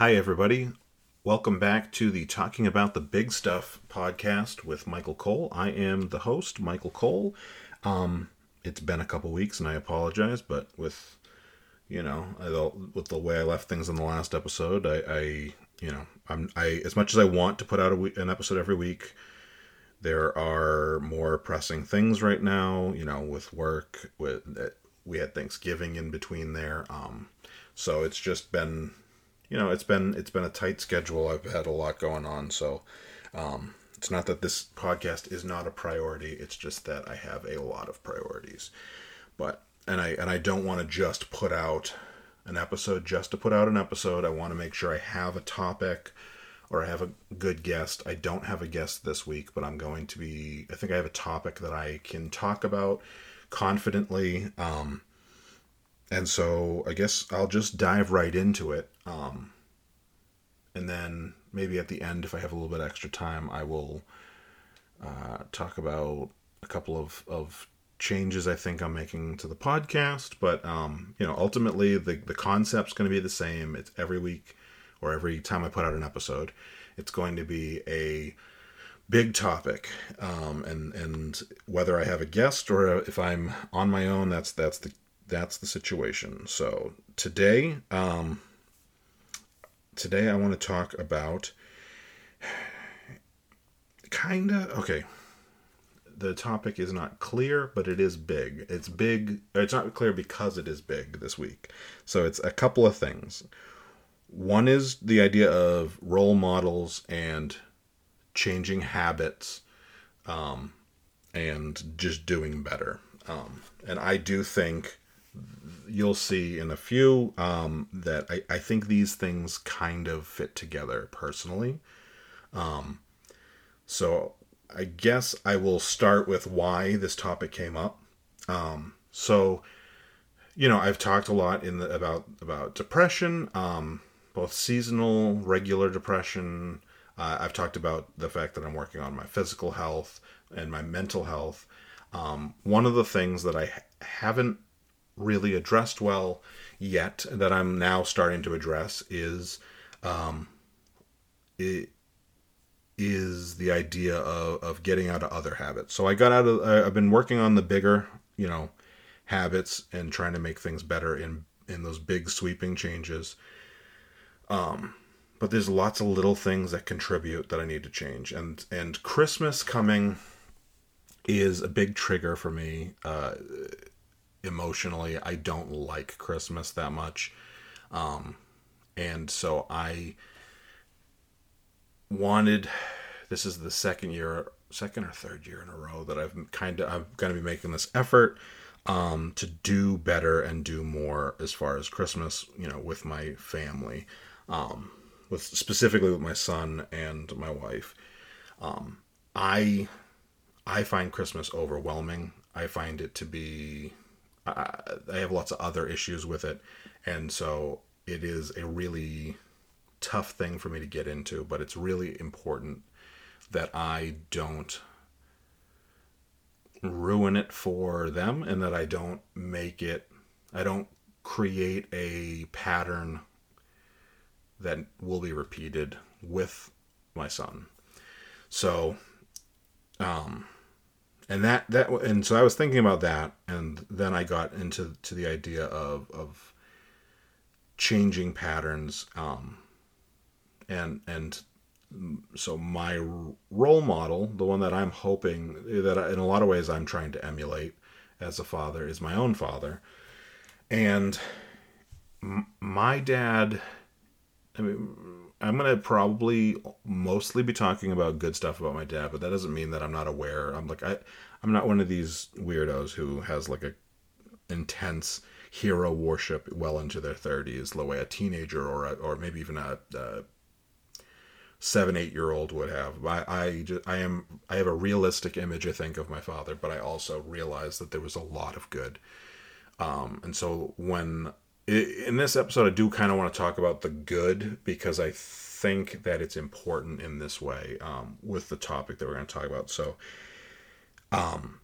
Hi, everybody. Welcome back to the Talking About the Big Stuff podcast with Michael Cole. I am the host, Michael Cole. Um, it's been a couple weeks, and I apologize, but with you know, I, with the way I left things in the last episode, I, I you know, I'm I as much as I want to put out an episode every week, there are more pressing things right now. You know, with work, with that we had Thanksgiving in between there, um, so it's just been you know it's been it's been a tight schedule. I've had a lot going on. So um, it's not that this podcast is not a priority. It's just that i have a lot of priorities. But and i and i don't want to just put out an episode just to put out an episode. I want to make sure i have a topic or i have a good guest. I don't have a guest this week but i'm going to be i think i have a topic that i can talk about confidently. Um, and so I guess I'll just dive right into it. Um, and then maybe at the end, if I have a little bit extra time, I will uh, talk about a couple of, of changes I think I'm making to the podcast. But, um, you know, ultimately the, the concept's going to be the same. It's every week or every time I put out an episode, it's going to be a big topic. Um, and, and whether I have a guest or if I'm on my own, that's, that's the that's the situation. So today, um, today I want to talk about kinda okay. The topic is not clear, but it is big. It's big. It's not clear because it is big this week. So it's a couple of things. One is the idea of role models and changing habits, um, and just doing better. Um, and I do think you'll see in a few um, that I, I think these things kind of fit together personally. Um, so I guess I will start with why this topic came up. Um, so, you know, I've talked a lot in the about about depression, um, both seasonal, regular depression. Uh, I've talked about the fact that I'm working on my physical health and my mental health. Um, one of the things that I haven't really addressed well yet that I'm now starting to address is um, it is the idea of, of getting out of other habits. So I got out of I've been working on the bigger, you know, habits and trying to make things better in in those big sweeping changes. Um, but there's lots of little things that contribute that I need to change. And and Christmas coming is a big trigger for me. Uh, emotionally I don't like Christmas that much. Um, and so I wanted this is the second year second or third year in a row that I've kind of I'm going to be making this effort um, to do better and do more as far as Christmas, you know, with my family, um, with specifically with my son and my wife. Um, I I find Christmas overwhelming. I find it to be I, I have lots of other issues with it, and so it is a really tough thing for me to get into. But it's really important that I don't ruin it for them, and that I don't make it. I don't create a pattern that will be repeated with my son. So, um, and that that and so I was thinking about that, and then I got into to the idea of of changing patterns, um, and and so my role model, the one that I'm hoping that I, in a lot of ways I'm trying to emulate as a father, is my own father, and my dad. I mean, I'm gonna probably mostly be talking about good stuff about my dad, but that doesn't mean that I'm not aware. I'm like I, I'm not one of these weirdos who has like a intense hero worship well into their 30s, the way a teenager or a, or maybe even a, a seven eight year old would have. I I, just, I am I have a realistic image I think of my father, but I also realize that there was a lot of good. Um, and so when in this episode, I do kind of want to talk about the good because I think that it's important in this way um, with the topic that we're going to talk about. So, um,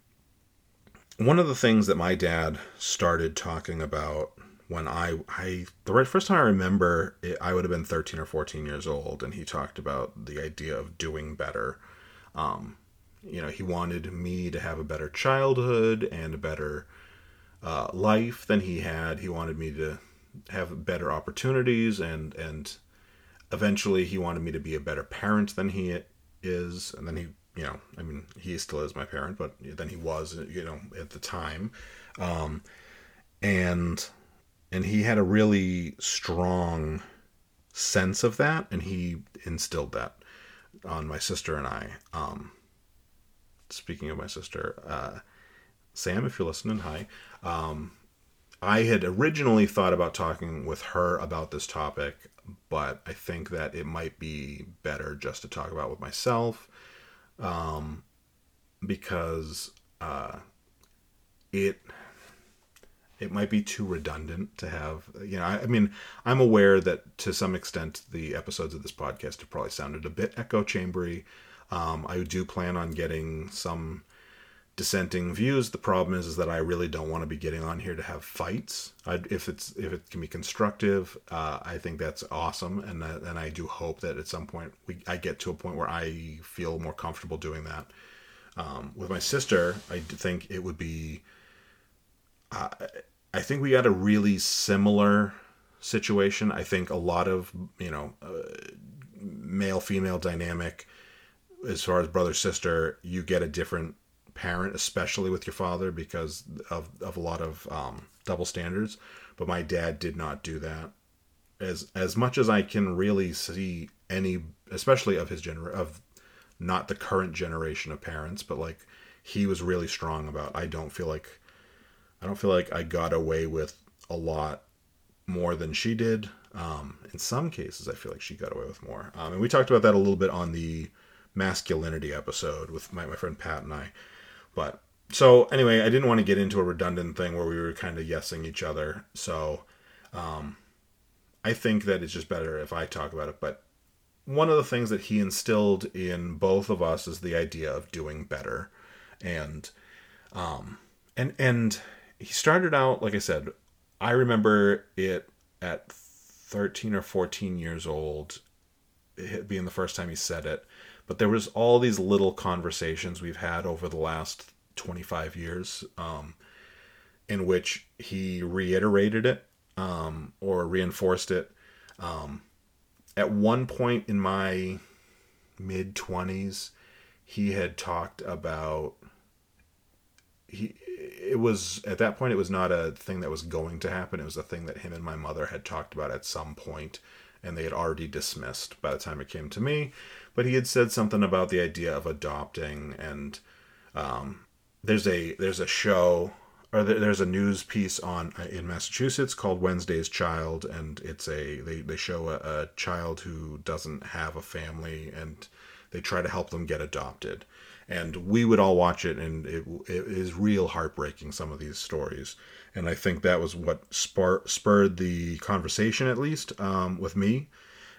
one of the things that my dad started talking about when I I the first time I remember it, I would have been 13 or 14 years old and he talked about the idea of doing better. Um, you know, he wanted me to have a better childhood and a better uh, life than he had. He wanted me to have better opportunities and and eventually he wanted me to be a better parent than he is. And then he you know i mean he still is my parent but then he was you know at the time. Um, and and he had a really strong sense of that and he instilled that on my sister and i. Um, speaking of my sister uh, sam if you're listening hi um, i had originally thought about talking with her about this topic but i think that it might be better just to talk about with myself um, because uh, it it might be too redundant to have you know I, I, mean i'm aware that to some extent the episodes of this podcast have probably sounded a bit echo chambery um, i do plan on getting some dissenting views. The problem is is that i really don't want to be getting on here to have fights. I, if it's if it can be constructive uh, i think that's awesome and uh, and i do hope that at some point we i get to a point where i feel more comfortable doing that. Um, with my sister i think it would be uh, I think we had a really similar situation. I think a lot of you know uh, male female dynamic as far as brother sister, you get a different parent, especially with your father, because of of a lot of um, double standards. But my dad did not do that. As as much as I can really see any, especially of his gener of not the current generation of parents, but like he was really strong about. I don't feel like I don't feel like I got away with a lot more than she did. Um, in some cases, I feel like she got away with more. Um, and we talked about that a little bit on the masculinity episode with my, my friend Pat and I. But so anyway, I didn't want to get into a redundant thing where we were kind of yesing each other. So um, I think that it's just better if I talk about it. But one of the things that he instilled in both of us is the idea of doing better, and um, and and he started out like I said. I remember it at 13 or 14 years old, it being the first time he said it. But there was all these little conversations we've had over the last 25 years, um, in which he reiterated it um, or reinforced it. Um, at one point in my mid 20s, he had talked about he it was at that point it was not a thing that was going to happen it was a thing that him and my mother had talked about at some point and they had already dismissed by the time it came to me but he had said something about the idea of adopting and um, there's a there's a show or there's a news piece on uh, in Massachusetts called Wednesday's Child and it's a they, they show a, a child who doesn't have a family and they try to help them get adopted. And we would all watch it and it, it is real heartbreaking some of these stories. And i think that was what spur, spurred the conversation at least um, with me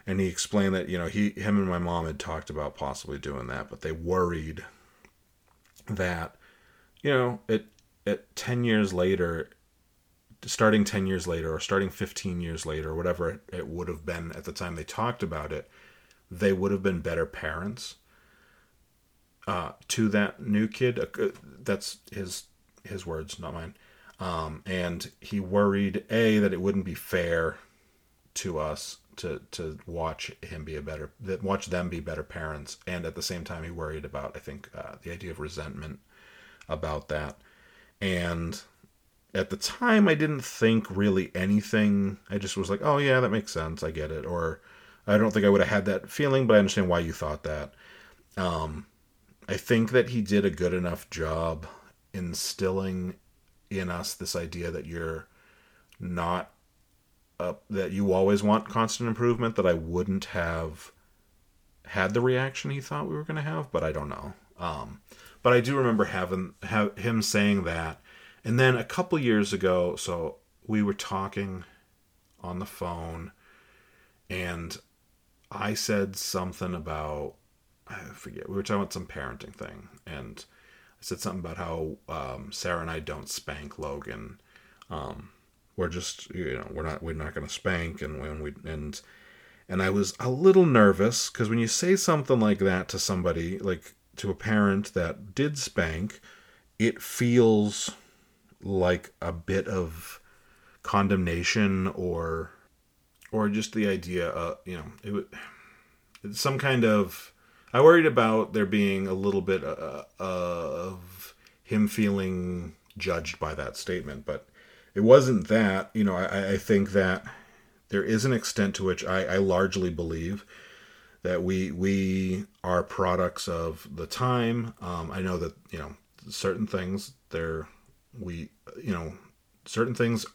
and he explained that you know he him and my mom had talked about possibly doing that but they worried that you know it at 10 years later starting 10 years later or starting 15 years later or whatever it would have been at the time they talked about it they would have been better parents uh, to that new kid. That's his his words, not mine. Um, and he worried a that it wouldn't be fair to us to to watch him be a better watch them be better parents, and at the same time he worried about I think uh, the idea of resentment about that, and at the time I didn't think really anything. I just was like, oh yeah, that makes sense. I get it. Or I don't think I would have had that feeling, but I understand why you thought that. Um, I think that he did a good enough job instilling in us this idea that you're not up, that you always want constant improvement that I wouldn't have had the reaction he thought we were going to have, but I don't know. Um, but I do remember having have him saying that, and then a couple years ago, so we were talking on the phone, and I said something about I forget. We were talking about some parenting thing, and I said something about how um, Sarah and I don't spank Logan, um, we're just you know we're not we're not going to spank and when we and and I was a little nervous because when you say something like that to somebody like to a parent that did spank it feels like a bit of condemnation or or just the idea uh you know it would some kind of I worried about there being a little bit uh, of him feeling judged by that statement, but it wasn't that. You know, I, I think that there is an extent to which I, I largely believe that we we are products of the time. Um, I know that you know certain things there we you know certain things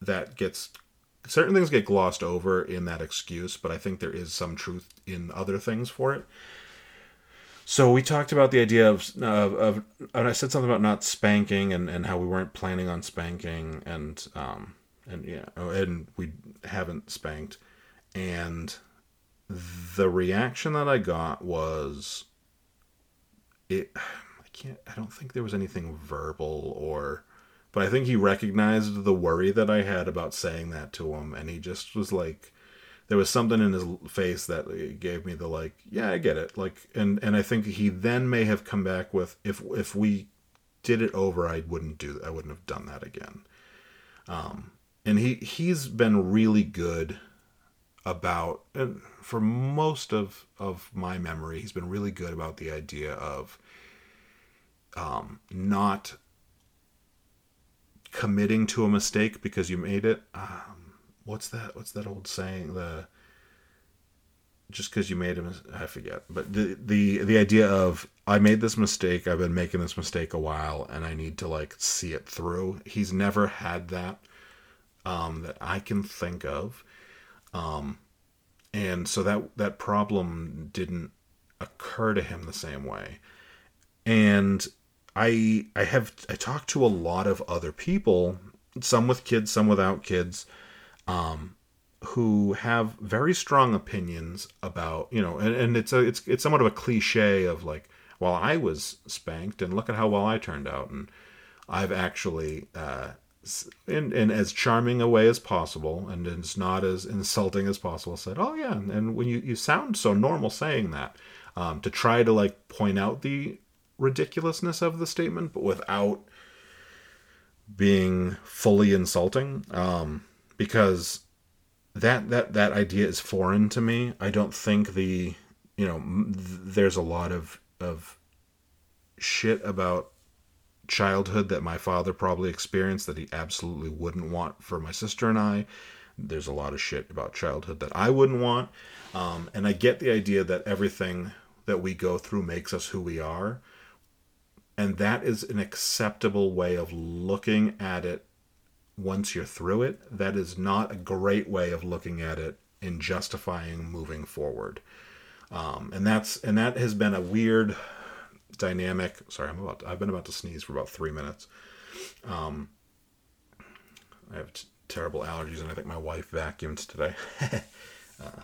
that gets certain things get glossed over in that excuse, but I think there is some truth in other things for it. So we talked about the idea of, of, of and I said something about not spanking and, and how we weren't planning on spanking and um and yeah and we haven't spanked. And the reaction that I got was it I can't I don't think there was anything verbal or but I think he recognized the worry that I had about saying that to him, and he just was like, there was something in his face that gave me the like, yeah, I get it. Like, and and I think he then may have come back with, if if we did it over, I wouldn't do, I wouldn't have done that again. Um, and he he's been really good about, and for most of of my memory, he's been really good about the idea of um, not committing to a mistake because you made it. Um, what's that? What's that old saying? The just because you made a I forget. But the the the idea of I made this mistake. I've been making this mistake a while, and I need to like see it through. He's never had that um, that I can think of, um, and so that that problem didn't occur to him the same way. And I I have I talked to a lot of other people, some with kids, some without kids, um, who have very strong opinions about you know, and, and it's a it's it's somewhat of a cliche of like, well, I was spanked, and look at how well I turned out, and I've actually. Uh, in, in as charming a way as possible and it's not as insulting as possible said oh yeah and when you, you sound so normal saying that um, to try to like point out the ridiculousness of the statement, but without being fully insulting. Um, because that that that idea is foreign to me. I don't think the you know there's a lot of of shit about childhood that my father probably experienced that he absolutely wouldn't want for my sister and I. There's a lot of shit about childhood that I wouldn't want. Um, and I get the idea that everything that we go through makes us who we are and that is an acceptable way of looking at it once you're through it that is not a great way of looking at it in justifying moving forward. Um, and that's and that has been a weird dynamic. Sorry i'm about to, i've been about to sneeze for about three minutes. Um, i have t- terrible allergies and i think my wife vacuumed today. Uh,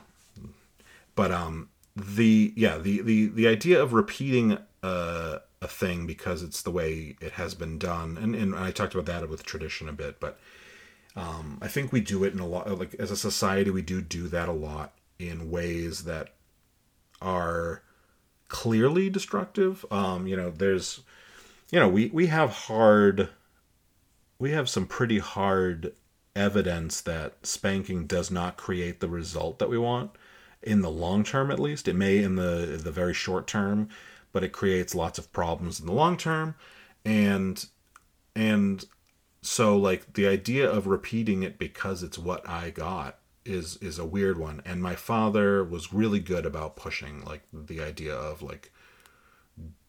but um the yeah the the the idea of repeating uh a thing because it's the way it has been done. And, and I talked about that with tradition a bit, but um, I think we do it in a lot, like as a society, we do do that a lot in ways that are clearly destructive. Um, you know, there's, you know, we, we have hard, we have some pretty hard evidence that spanking does not create the result that we want in the long term, at least. It may in the, the very short term but it creates lots of problems in the long term. And and so like the idea of repeating it because it's what I got is is a weird one. And my father was really good about pushing like the idea of like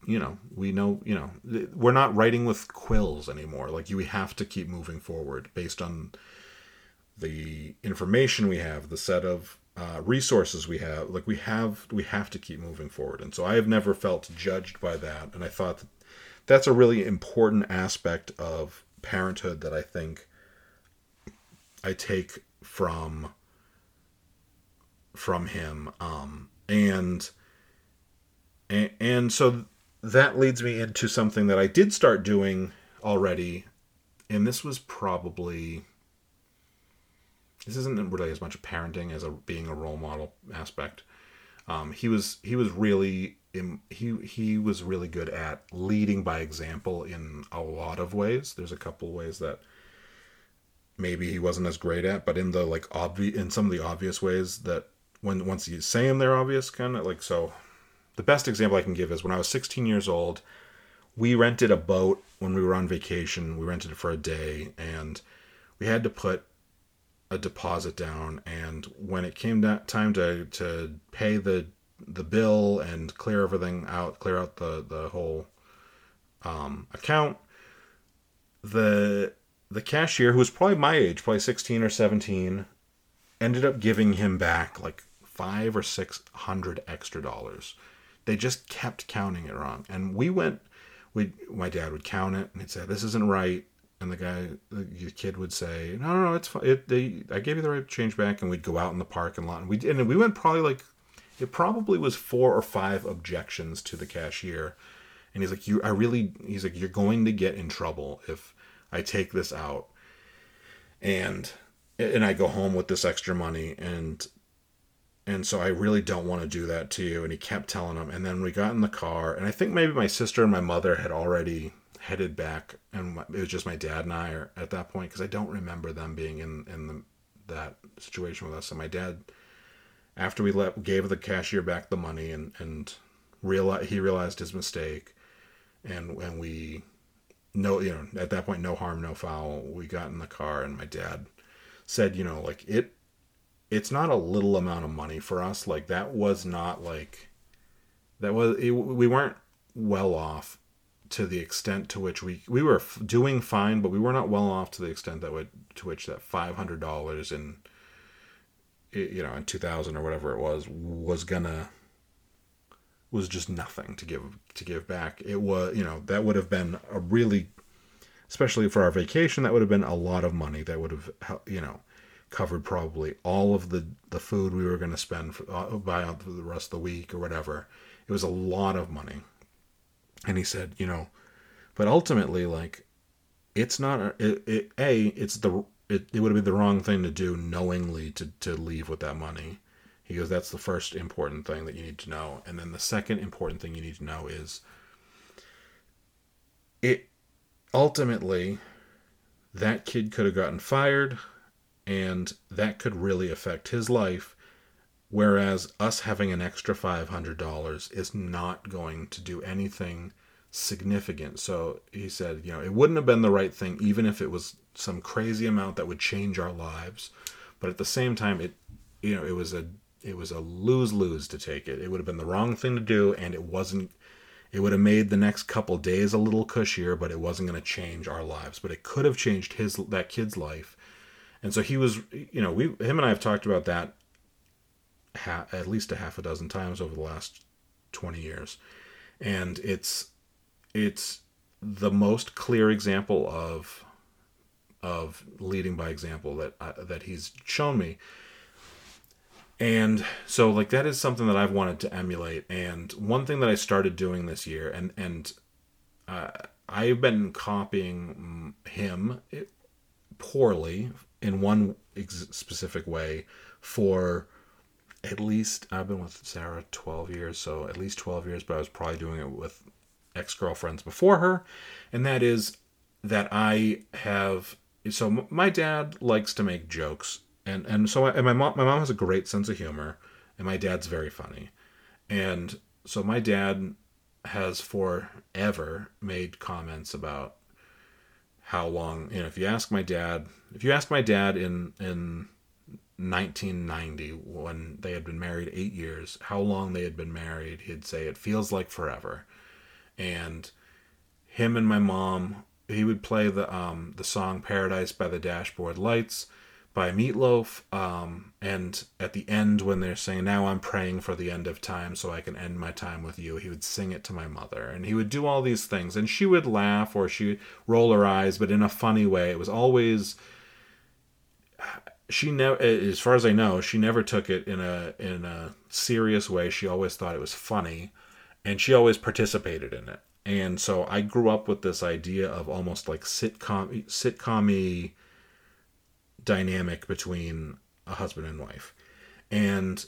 you know we know you know we're not writing with quills anymore. Like you we have to keep moving forward based on the information we have the set of uh, resources we have like we have we have to keep moving forward. And so i have never felt judged by that. And i thought that that's a really important aspect of parenthood that i think i take from from him. Um and and, and so that leads me into something that i did start doing already. And this was probably this isn't really as much parenting as a being a role model aspect. Um, he was he was really he he was really good at leading by example in a lot of ways. There's a couple ways that maybe he wasn't as great at, but in the like obvious in some of the obvious ways that when once you say them they're obvious kind of like so. The best example I can give is when I was 16 years old, we rented a boat when we were on vacation. We rented it for a day, and we had to put a deposit down. And when it came that time to to pay the the bill and clear everything out, clear out the the whole um, account, the the cashier, who was probably my age, probably 16 or 17, ended up giving him back like five or six hundred extra dollars. They just kept counting it wrong. And we went, we my dad would count it and he'd say, This isn't right. And the guy, the kid would say, No, no, no, it's fine. It, they, I gave you the right change back. And we'd go out in the parking lot. And we, and we went probably like, it probably was four or five objections to the cashier. And he's like, You, I really, he's like, You're going to get in trouble if I take this out. And and I go home with this extra money and and so I really don't want to do that to you. And he kept telling him. And then we got in the car, and I think maybe my sister and my mother had already headed back, and it was just my dad and I at that point because I don't remember them being in in the, that situation with us. And my dad, after we let gave the cashier back the money, and and realized he realized his mistake, and and we no you know at that point no harm no foul we got in the car and my dad said you know like it it's not a little amount of money for us like that was not like that was it, we weren't well off to the extent to which we we were doing fine but we were not well off to the extent that would to which that $500 in you know in 2000 or whatever it was was gonna was just nothing to give to give back. It was you know that would have been a really, especially for our vacation, that would have been a lot of money. That would have you know covered probably all of the the food we were going to spend for, uh, for the rest of the week or whatever. It was a lot of money, and he said you know, but ultimately like, it's not it, it a it's the it, it would have been the wrong thing to do knowingly to to leave with that money he goes, that's the first important thing that you need to know. And then the second important thing you need to know is it ultimately that kid could have gotten fired and that could really affect his life whereas us having an extra $500 is not going to do anything significant so he said you know it wouldn't have been the right thing even if it was some crazy amount that would change our lives but at the same time it you know it was a it was a lose lose to take it. It would have been the wrong thing to do, and it wasn't. It would have made the next couple days a little cushier, but it wasn't going to change our lives. But it could have changed his that kid's life, and so he was. You know, we him and I have talked about that ha- at least a half a dozen times over the last twenty years, and it's it's the most clear example of of leading by example that uh, that he's shown me. And so like that is something that I've wanted to emulate. And one thing that I started doing this year and and uh, I've been copying him poorly in one ex- specific way for at least I've been with Sarah 12 years so at least 12 years but I was probably doing it with ex-girlfriends before her. And that is that I have so my dad likes to make jokes. And and so I, and my mom my mom has a great sense of humor, and my dad's very funny, and so my dad has forever made comments about how long you know if you ask my dad if you ask my dad in in 1990 when they had been married 8 years how long they had been married he'd say it feels like forever and him and my mom he would play the um the song paradise by the dashboard lights by Meat Loaf. Um, and at the end, when they're saying, Now I'm praying for the end of time so I can end my time with you, he would sing it to my mother. And he would do all these things. And she would laugh or she would roll her eyes, but in a funny way. It was always. She never, eh, as far as I know, she never took it in a in a serious way. She always thought it was funny, and she always participated in it. And so I grew up with this idea of almost like sitcom sitcom dynamic between a husband and wife. And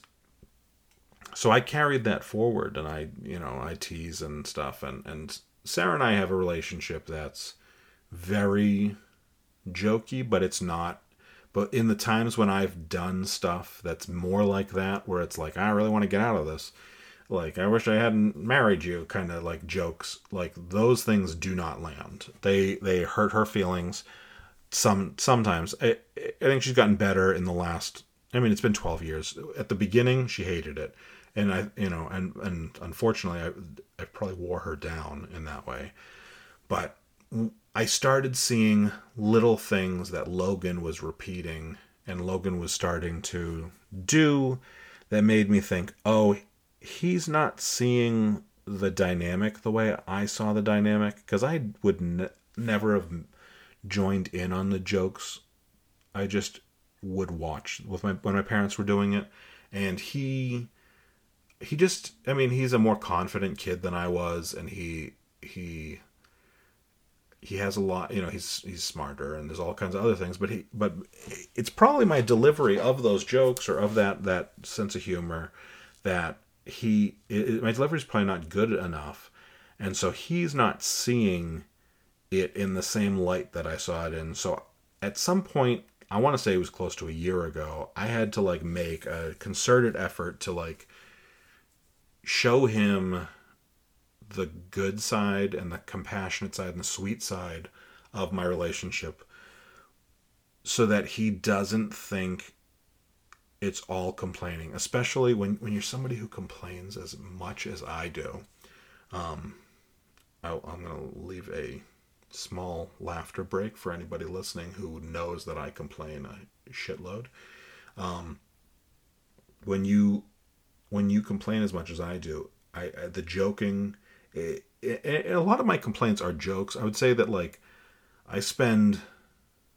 so I carried that forward and I, you know, I tease and stuff and and Sarah and I have a relationship that's very jokey, but it's not but in the times when I've done stuff that's more like that where it's like I really want to get out of this, like I wish I hadn't married you kind of like jokes, like those things do not land. They they hurt her feelings some sometimes. I, I think she's gotten better in the last I mean, it's been 12 years. At the beginning, she hated it and I, you know, and and unfortunately, I I probably wore her down in that way. But I started seeing little things that Logan was repeating, and Logan was starting to do that made me think, oh, he's not seeing the dynamic the way I saw the dynamic because I would ne- never have joined in on the jokes. I just would watch with my when my parents were doing it, and he he just I mean he's a more confident kid than I was and he he he has a lot you know he's he's smarter and there's all kinds of other things but he but it's probably my delivery of those jokes or of that that sense of humor that he it, my delivery is probably not good enough. And so he's not seeing it in the same light that I saw it in. So at some point I want to say it was close to a year ago I had to like make a concerted effort to like show him the good side and the compassionate side and the sweet side of my relationship so that he doesn't think it's all complaining especially when, when you're somebody who complains as much as i do. Um, I, i'm going to leave a small laughter break for anybody listening who knows that i complain a shitload. Um, when you when you complain as much as I do, I, I the joking, it, it, a lot of my complaints are jokes. I would say that like I spend,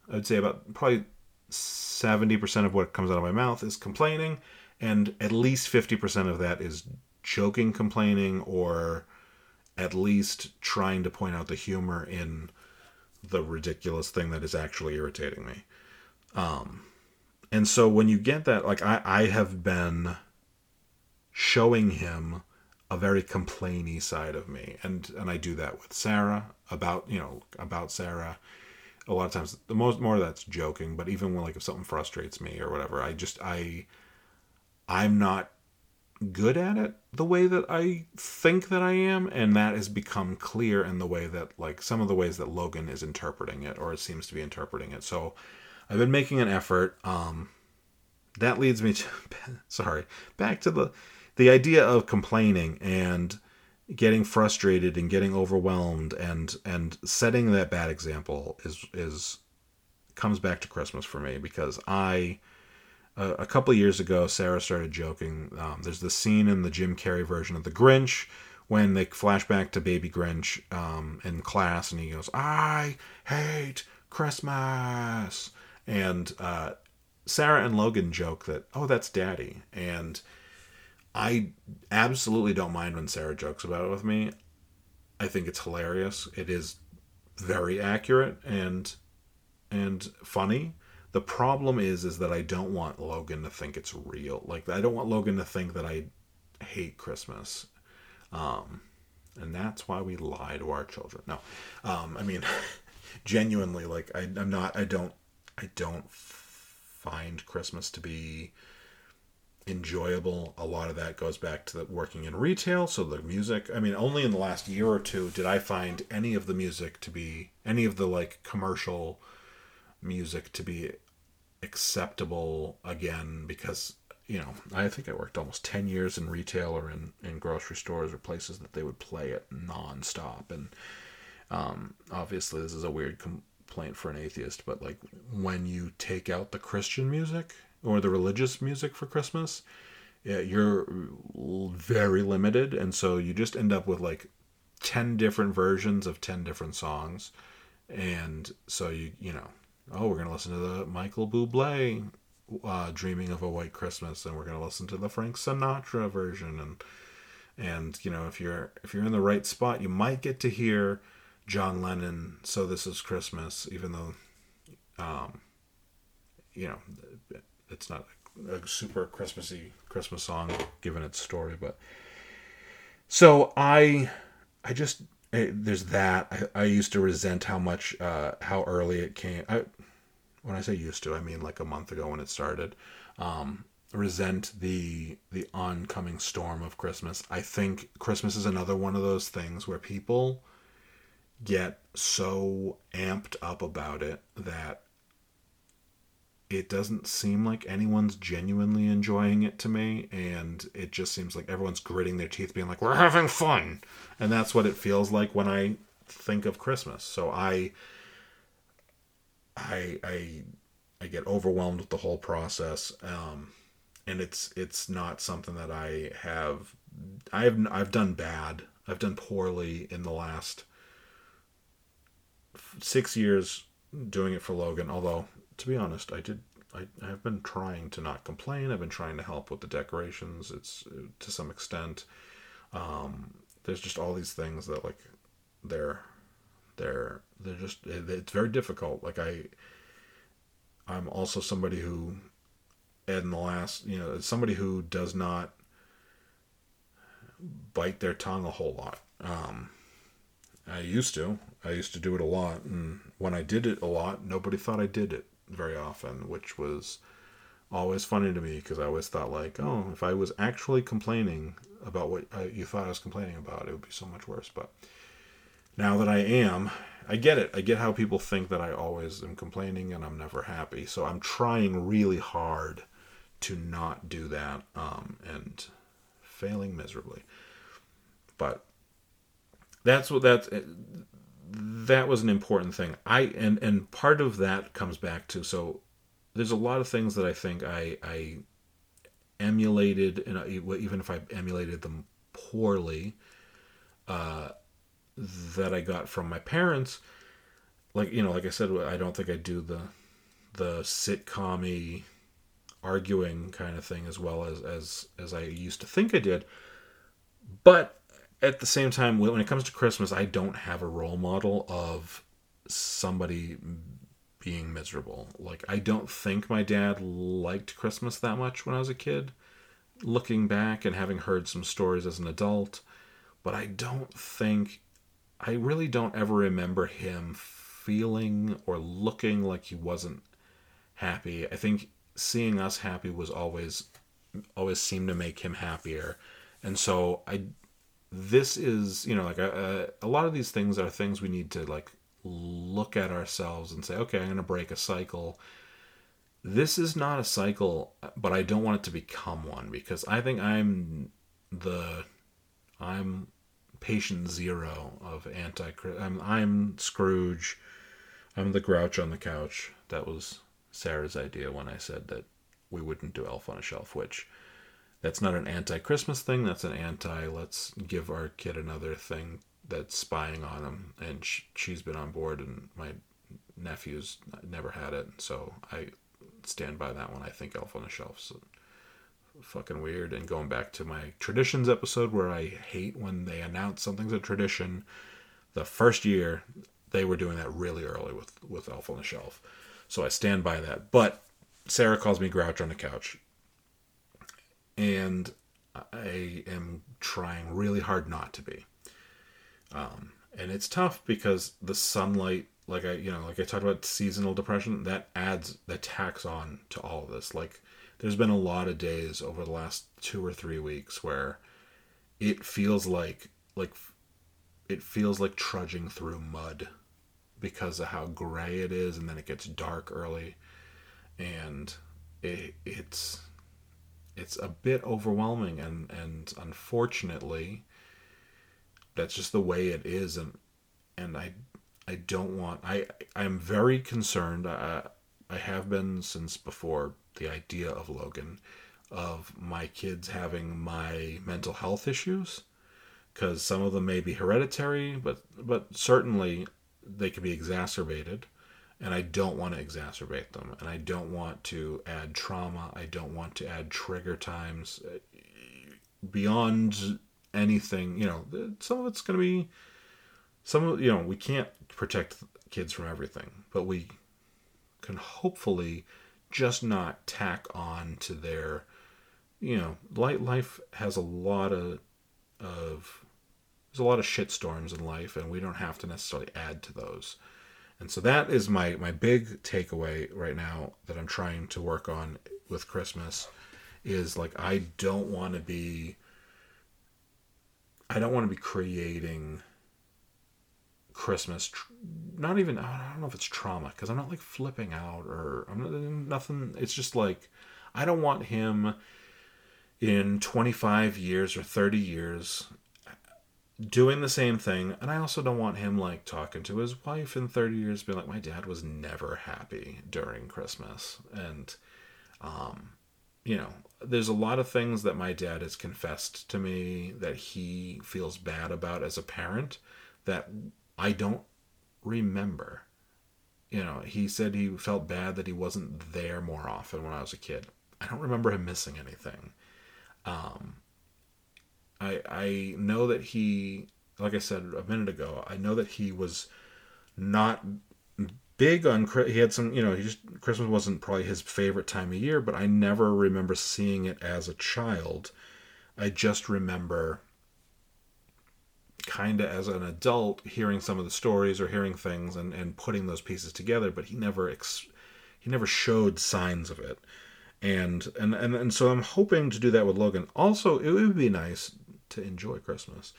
I would say about probably seventy percent of what comes out of my mouth is complaining, and at least fifty percent of that is joking, complaining, or at least trying to point out the humor in the ridiculous thing that is actually irritating me. Um, and so when you get that, like I, I have been showing him a very complainy side of me. And and I do that with Sarah about you know about Sarah. A lot of times the most more that's joking but even when like if something frustrates me or whatever I just I I'm not good at it the way that I think that I am. And that has become clear in the way that like some of the ways that Logan is interpreting it or it seems to be interpreting it. So I've been making an effort. Um that leads me to sorry back to the the idea of complaining and getting frustrated and getting overwhelmed and and setting that bad example is is comes back to Christmas for me because I uh, a couple years ago Sarah started joking. Um, there's the scene in the Jim Carrey version of The Grinch when they flash back to Baby Grinch um, in class and he goes, "I hate Christmas," and uh, Sarah and Logan joke that, "Oh, that's Daddy," and I absolutely don't mind when Sarah jokes about it with me. I think it's hilarious. It is very accurate and and funny. The problem is is that I don't want Logan to think it's real. Like I don't want Logan to think that I hate Christmas. Um and that's why we lie to our children. No. Um I mean genuinely like I I'm not I don't I don't find Christmas to be enjoyable. A lot of that goes back to working in retail. So the music, I mean, only in the last year or two did I find any of the music to be, any of the like commercial music to be acceptable again because, you know, I think I worked almost 10 years in retail or in, in grocery stores or places that they would play it nonstop. And um, obviously, this is a weird complaint for an atheist, but like when you take out the Christian music, or the religious music for Christmas, you're very limited, and so you just end up with like ten different versions of ten different songs, and so you you know, oh, we're gonna listen to the Michael Bublé uh, "Dreaming of a White Christmas," and we're gonna listen to the Frank Sinatra version, and and you know if you're if you're in the right spot, you might get to hear John Lennon "So This Is Christmas," even though um, you know, it's not a super Christmassy Christmas song given its story, but so I, I just eh, there's that. I, I used to resent how much uh, how early it came. I, when I say used to, I mean like a month ago when it started. Um, resent the the oncoming storm of Christmas. I think Christmas is another one of those things where people get so amped up about it that it doesn't seem like anyone's genuinely enjoying it to me and it just seems like everyone's gritting their teeth being like we're having fun. And that's what it feels like when i think of christmas. So i i i i get overwhelmed with the whole process um and it's it's not something that i have i've i've done bad. I've done poorly in the last six years doing it for logan although to be honest, I did. I, I've been trying to not complain. I've been trying to help with the decorations. It's to some extent. Um, there's just all these things that like they're they're they're just it's very difficult. Like I, I'm also somebody who, in the last you know, somebody who does not bite their tongue a whole lot. Um, I used to. I used to do it a lot, and when I did it a lot, nobody thought I did it very often, which was always funny to me because I always thought like, oh, if I was actually complaining about what I, you thought I was complaining about, it would be so much worse. But now that I am, I get it. I get how people think that I always am complaining and I'm never happy. So I'm trying really hard to not do that um, and failing miserably. But that's what that's that was an important thing. I and and part of that comes back to so there's a lot of things that I think I I emulated and I, even if I emulated them poorly uh, that I got from my parents like you know like I said I don't think I do the the sitcom arguing kind of thing as well as as as I used to think I did but at the same time, when it comes to Christmas, I don't have a role model of somebody being miserable. Like, I don't think my dad liked Christmas that much when I was a kid. Looking back and having heard some stories as an adult, but I don't think, I really don't ever remember him feeling or looking like he wasn't happy. I think seeing us happy was always, always seemed to make him happier. And so I this is you know like a, a, a lot of these things are things we need to like look at ourselves and say okay i'm going to break a cycle. This is not a cycle but i don't want it to become one because i think i'm the i'm patient zero of anti I'm, I'm scrooge. I'm the grouch on the couch. That was sarah's idea when i said that we wouldn't do elf on a shelf which that's not an anti-Christmas thing. That's an anti. Let's give our kid another thing that's spying on him. And she, she's been on board, and my nephew's never had it. So I stand by that one. I think Elf on the Shelf's fucking weird. And going back to my traditions episode, where I hate when they announce something's a tradition. The first year, they were doing that really early with with Elf on the Shelf. So I stand by that. But Sarah calls me Grouch on the couch and I am trying really hard not to be. Um, and it's tough because the sunlight, like I, you know, like I talked about seasonal depression, that adds, that tacks on to all of this. Like, there's been a lot of days over the last two or three weeks where it feels like, like, it feels like trudging through mud because of how gray it is, and then it gets dark early, and it, it's it's a bit overwhelming and and unfortunately that's just the way it is and and I I don't want I I'm very concerned I I have been since before the idea of Logan of my kids having my mental health issues because some of them may be hereditary but but certainly they can be exacerbated and I don't want to exacerbate them, and I don't want to add trauma. I don't want to add trigger times uh, beyond anything. You know, some of it's going to be some of you know we can't protect kids from everything, but we can hopefully just not tack on to their you know light life has a lot of of there's a lot of shit storms in life and we don't have to necessarily add to those and so that is my my big takeaway right now that i'm trying to work on with christmas is like i don't want to be i don't want to be creating christmas not even i don't know if it's trauma because i'm not like flipping out or i'm not nothing it's just like i don't want him in 25 years or 30 years doing the same thing and i also don't want him like talking to his wife in 30 years being like my dad was never happy during christmas. And um you know there's a lot of things that my dad has confessed to me that he feels bad about as a parent that i don't remember. You know he said he felt bad that he wasn't there more often when i was a kid. I don't remember him missing anything. Um, I I know that he, like I said a minute ago, I know that he was not big on he had some you know he just christmas wasn't probably his favorite time of year but i never remember seeing it as a child. I just remember kind of as an adult hearing some of the stories or hearing things and, and putting those pieces together but he never ex, he never showed signs of it. And and and, and so i'm hoping to do that with logan. Also it would be nice to enjoy christmas.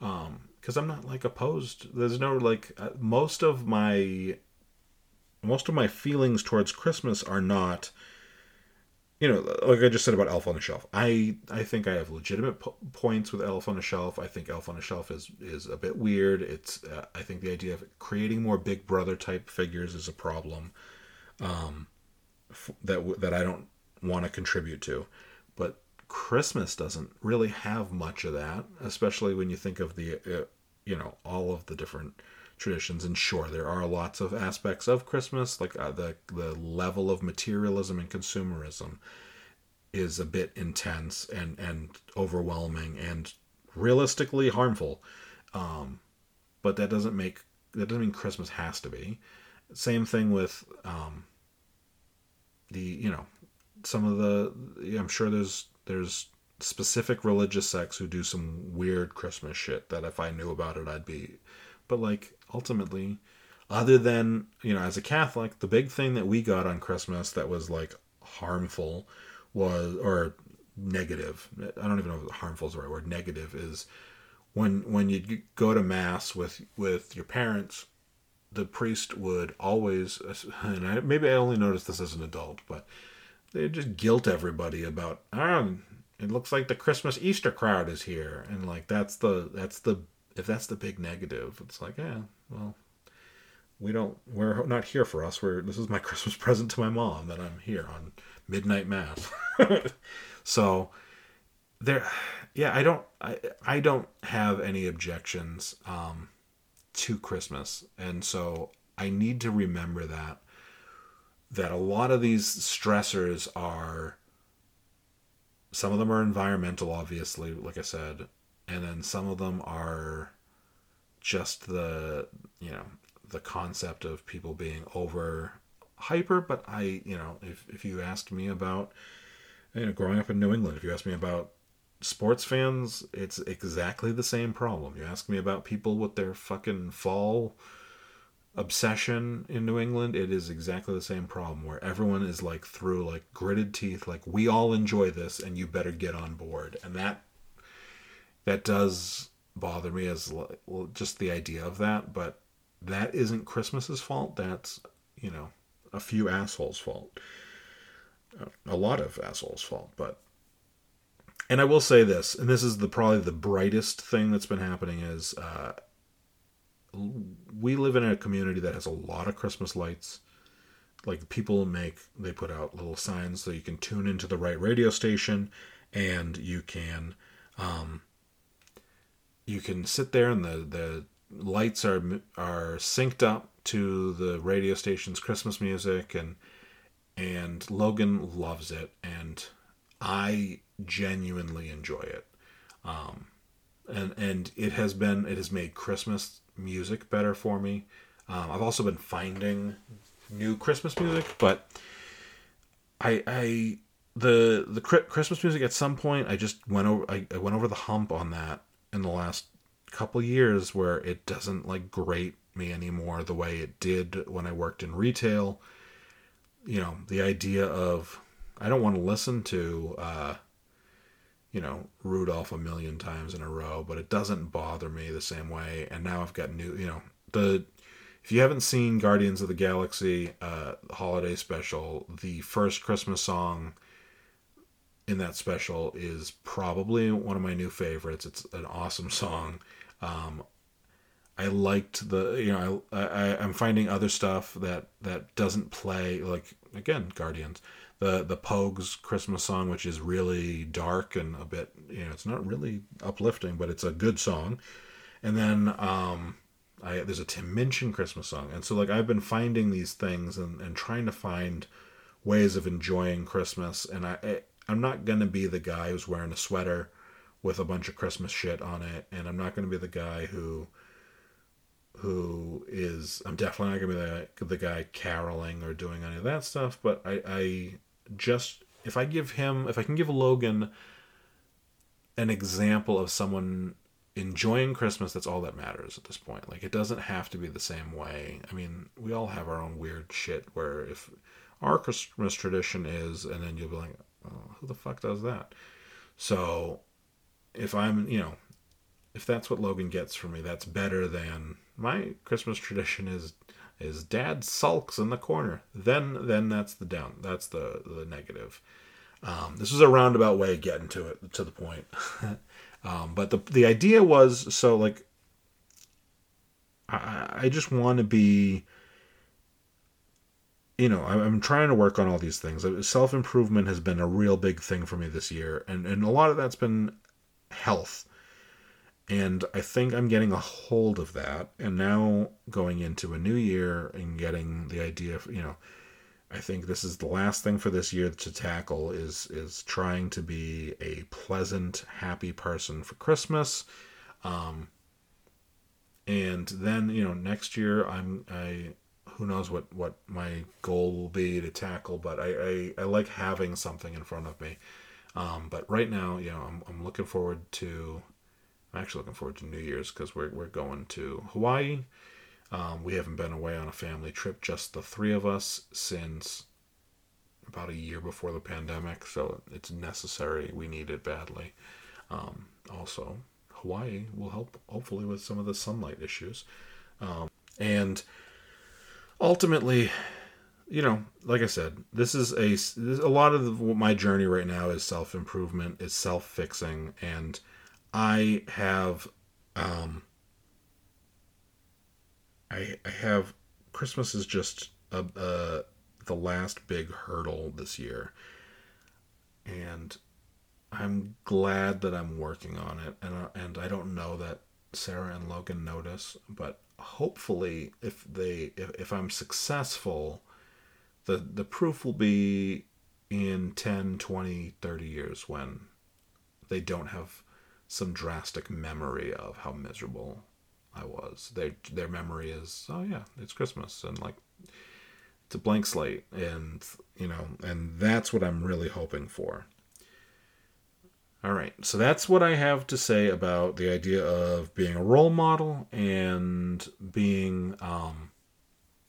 Um because i'm not like opposed there's no like uh, most of my most of my feelings towards christmas are not you know like i just said about elf on the shelf. I i think i have legitimate po- points with elf on the shelf. I think elf on the shelf is is a bit weird. It's uh, i think the idea of creating more big brother type figures is a problem um that that i don't want to contribute to. Christmas doesn't really have much of that, especially when you think of the, uh, you know, all of the different traditions. And sure, there are lots of aspects of Christmas, like uh, the the level of materialism and consumerism is a bit intense and and overwhelming and realistically harmful. Um, but that doesn't make that doesn't mean Christmas has to be. Same thing with um, the you know some of the I'm sure there's there's specific religious sects who do some weird Christmas shit that if I knew about it I'd be but like ultimately other than you know as a Catholic the big thing that we got on Christmas that was like harmful was or negative I don't even know if harmful is the right word negative is when when you go to mass with with your parents the priest would always and I, maybe I only noticed this as an adult but they just guilt everybody about oh it looks like the christmas easter crowd is here. And like that's the that's the if that's the big negative it's like yeah well we don't we're not here for us. We're this is my christmas present to my mom that i'm here on midnight mass. So there yeah i don't i i don't have any objections um to christmas. And so i need to remember that that a lot of these stressors are some of them are environmental obviously like i said and then some of them are just the you know the concept of people being over hyper but i you know if, if you asked me about you know growing up in new england if you asked me about sports fans it's exactly the same problem. You ask me about people with their fucking fall obsession in New England, it is exactly the same problem where everyone is like through like gritted teeth, like we all enjoy this and you better get on board. And that that does bother me as well, just the idea of that, but that isn't Christmas's fault. That's, you know, a few assholes' fault. A lot of assholes' fault, but and I will say this, and this is the probably the brightest thing that's been happening is uh, we live in a community that has a lot of Christmas lights. Like people make, they put out little signs so you can tune into the right radio station, and you can, um, you can sit there and the the lights are are synced up to the radio station's Christmas music, and and Logan loves it, and I genuinely enjoy it. Um, and and it has been it has made Christmas music better for me. Um, I've also been finding new Christmas music, but I I the the Christmas music at some point I just went over I, I went over the hump on that in the last couple years where it doesn't like grate me anymore the way it did when I worked in retail. You know, the idea of I don't want to listen to uh you know Rudolph a million times in a row, but it doesn't bother me the same way. And now I've got new, you know, the if you haven't seen Guardians of the Galaxy uh, holiday special, the first Christmas song in that special is probably one of my new favorites. It's an awesome song. Um, I liked the you know I, I I'm finding other stuff that that doesn't play like again Guardians the the Pogues Christmas song which is really dark and a bit you know it's not really uplifting but it's a good song. And then um I there's a Tim Minchin Christmas song. And so like I've been finding these things and and trying to find ways of enjoying Christmas. And I, I I'm not gonna be the guy who's wearing a sweater with a bunch of Christmas shit on it, and I'm not gonna be the guy who who is I'm definitely not gonna be the, the guy caroling or doing any of that stuff. But I, I just if I give him if I can give Logan an example of someone enjoying Christmas, that's all that matters at this point. Like it doesn't have to be the same way. I mean, we all have our own weird shit where if our Christmas tradition is, and then you'll be like, oh, who the fuck does that? So if I'm, you know, if that's what Logan gets from me, that's better than my Christmas tradition is is dad sulks in the corner. Then then that's the down. That's the the negative. Um, this was a roundabout way of getting to it to the point. um, but the the idea was so like I, I just want to be you know, I'm trying to work on all these things. Self improvement has been a real big thing for me this year, and and a lot of that's been health. And I think I'm getting a hold of that. And now going into a new year and getting the idea of, you know, I think this is the last thing for this year to tackle is is trying to be a pleasant, happy person for Christmas. Um, and then you know next year I'm I who knows what what my goal will be to tackle but I, I, I like having something in front of me um, but right now you know I'm, I'm looking forward to I'm actually looking forward to New Year's because we're, we're going to Hawaii. Um, we haven't been away on a family trip just the three of us since about a year before the pandemic so it's necessary. We need it badly. Um, also Hawaii will help hopefully with some of the sunlight issues. Um, and ultimately, you know, like I said, this is a this, a lot of the, my journey right now is self improvement, is self fixing, and I have, um, I I have Christmas is just a, a the last big hurdle this year, and I'm glad that I'm working on it, and uh, and I don't know that Sarah and Logan notice, but hopefully if they if, if i'm successful the the proof will be in 10 20 30 years when they don't have some drastic memory of how miserable i was their their memory is oh yeah it's christmas and like it's a blank slate and you know and that's what i'm really hoping for all right, so that's what I have to say about the idea of being a role model and being, um,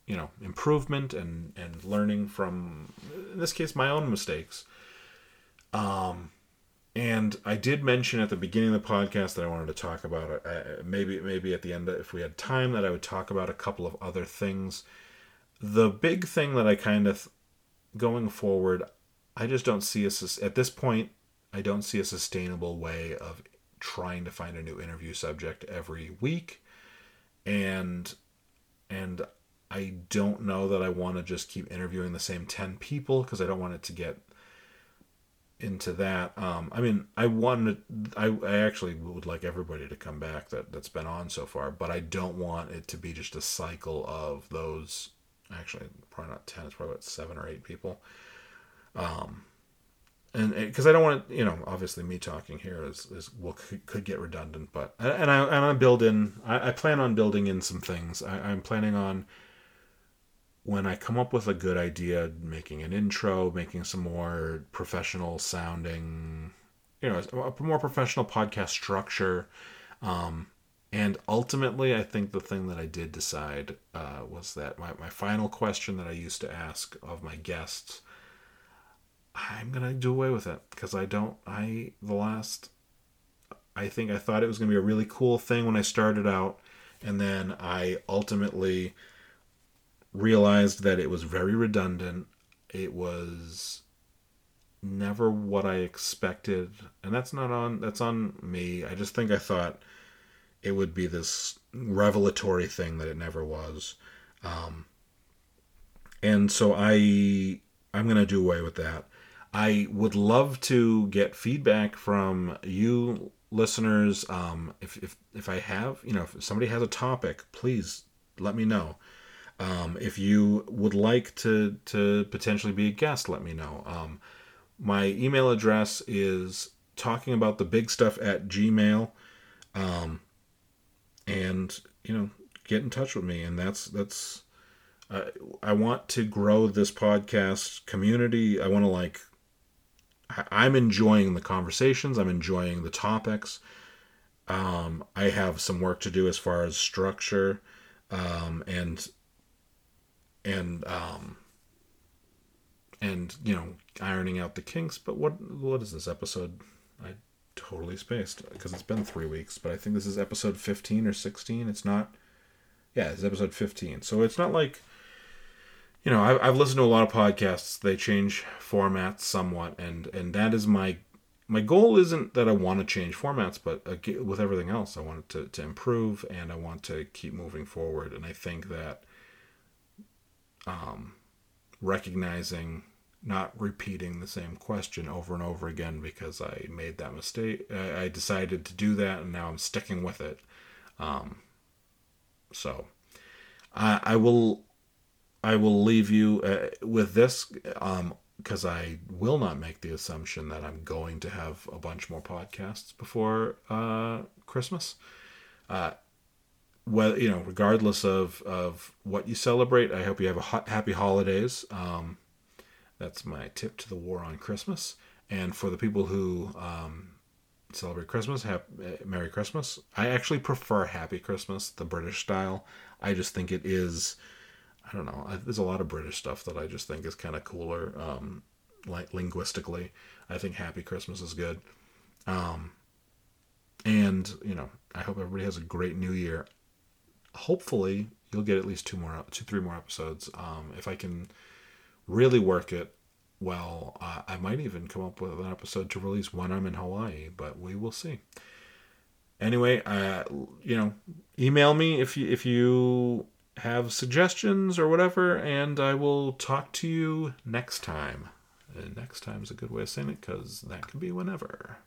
you know, improvement and and learning from, in this case, my own mistakes. Um, and I did mention at the beginning of the podcast that I wanted to talk about. Uh, maybe maybe at the end, if we had time, that I would talk about a couple of other things. The big thing that I kind of going forward, I just don't see us at this point I don't see a sustainable way of trying to find a new interview subject every week. And and I don't know that I want to just keep interviewing the same 10 people because I don't want it to get into that. Um, I mean, I wanted, I, I actually would like everybody to come back that, that's been on so far, but I don't want it to be just a cycle of those, actually, probably not 10, it's probably about seven or eight people. Um, and because I don't want to, you know, obviously me talking here is, is well could, could get redundant, but and I and I build in, I, I plan on building in some things. I, I'm planning on when I come up with a good idea, making an intro, making some more professional sounding, you know, a more professional podcast structure. Um, and ultimately, I think the thing that I did decide uh, was that my, my final question that I used to ask of my guests, I'm going to do away with it because I don't, I, the last, I think I thought it was going to be a really cool thing when I started out. And then I ultimately realized that it was very redundant. It was never what I expected, and that's not on that's on me. I just think I thought it would be this revelatory thing that it never was. Um, and so I I'm to do away with that. I would love to get feedback from you listeners um, if, if if I have, you know, if somebody has a topic, please let me know. Um, if you would like to to potentially be a guest, let me know. Um, my email address is talking about the big stuff at Gmail, um, and you know, get in touch with me. And that's that's. Uh, I want to grow this podcast community. I want to like. I'm enjoying the conversations. I'm enjoying the topics. Um, I have some work to do as far as structure, um, and and um and you know ironing out the kinks. But what what is this episode? I totally spaced because it's been three weeks but i think this is episode 15 or 16 it's not yeah it's episode 15 so it's not like you know I've, I've listened to a lot of podcasts. They change formats somewhat and and that is my my goal isn't that i want to change formats but uh, with everything else i want to, to improve and i want to keep moving forward. And i think that um, recognizing not repeating the same question over and over again because I made that mistake. I decided to do that, and now I'm sticking with it. Um, so I, I will I will leave you uh, with this because um, I will not make the assumption that I'm going to have a bunch more podcasts before uh, Christmas. Uh, well, you know, regardless of of what you celebrate, I hope you have a ha- happy holidays. Um, that's my tip to the war on Christmas. And for the people who um, celebrate Christmas, have uh, Merry Christmas. I actually prefer Happy Christmas, the British style. I just think it is. I don't know. I, there's a lot of British stuff that I just think is kind of cooler, um, like linguistically. I think Happy Christmas is good. Um, and you know, I hope everybody has a great New Year hopefully you'll get at least two more, two, three more episodes. Um, if I can really work it well, uh, I might even come up with an episode to release when I'm in Hawaii, but we will see. Anyway, uh, you know, email me if you if you have suggestions or whatever, and I will talk to you next time. And next time is a good way of saying it because that can be whenever.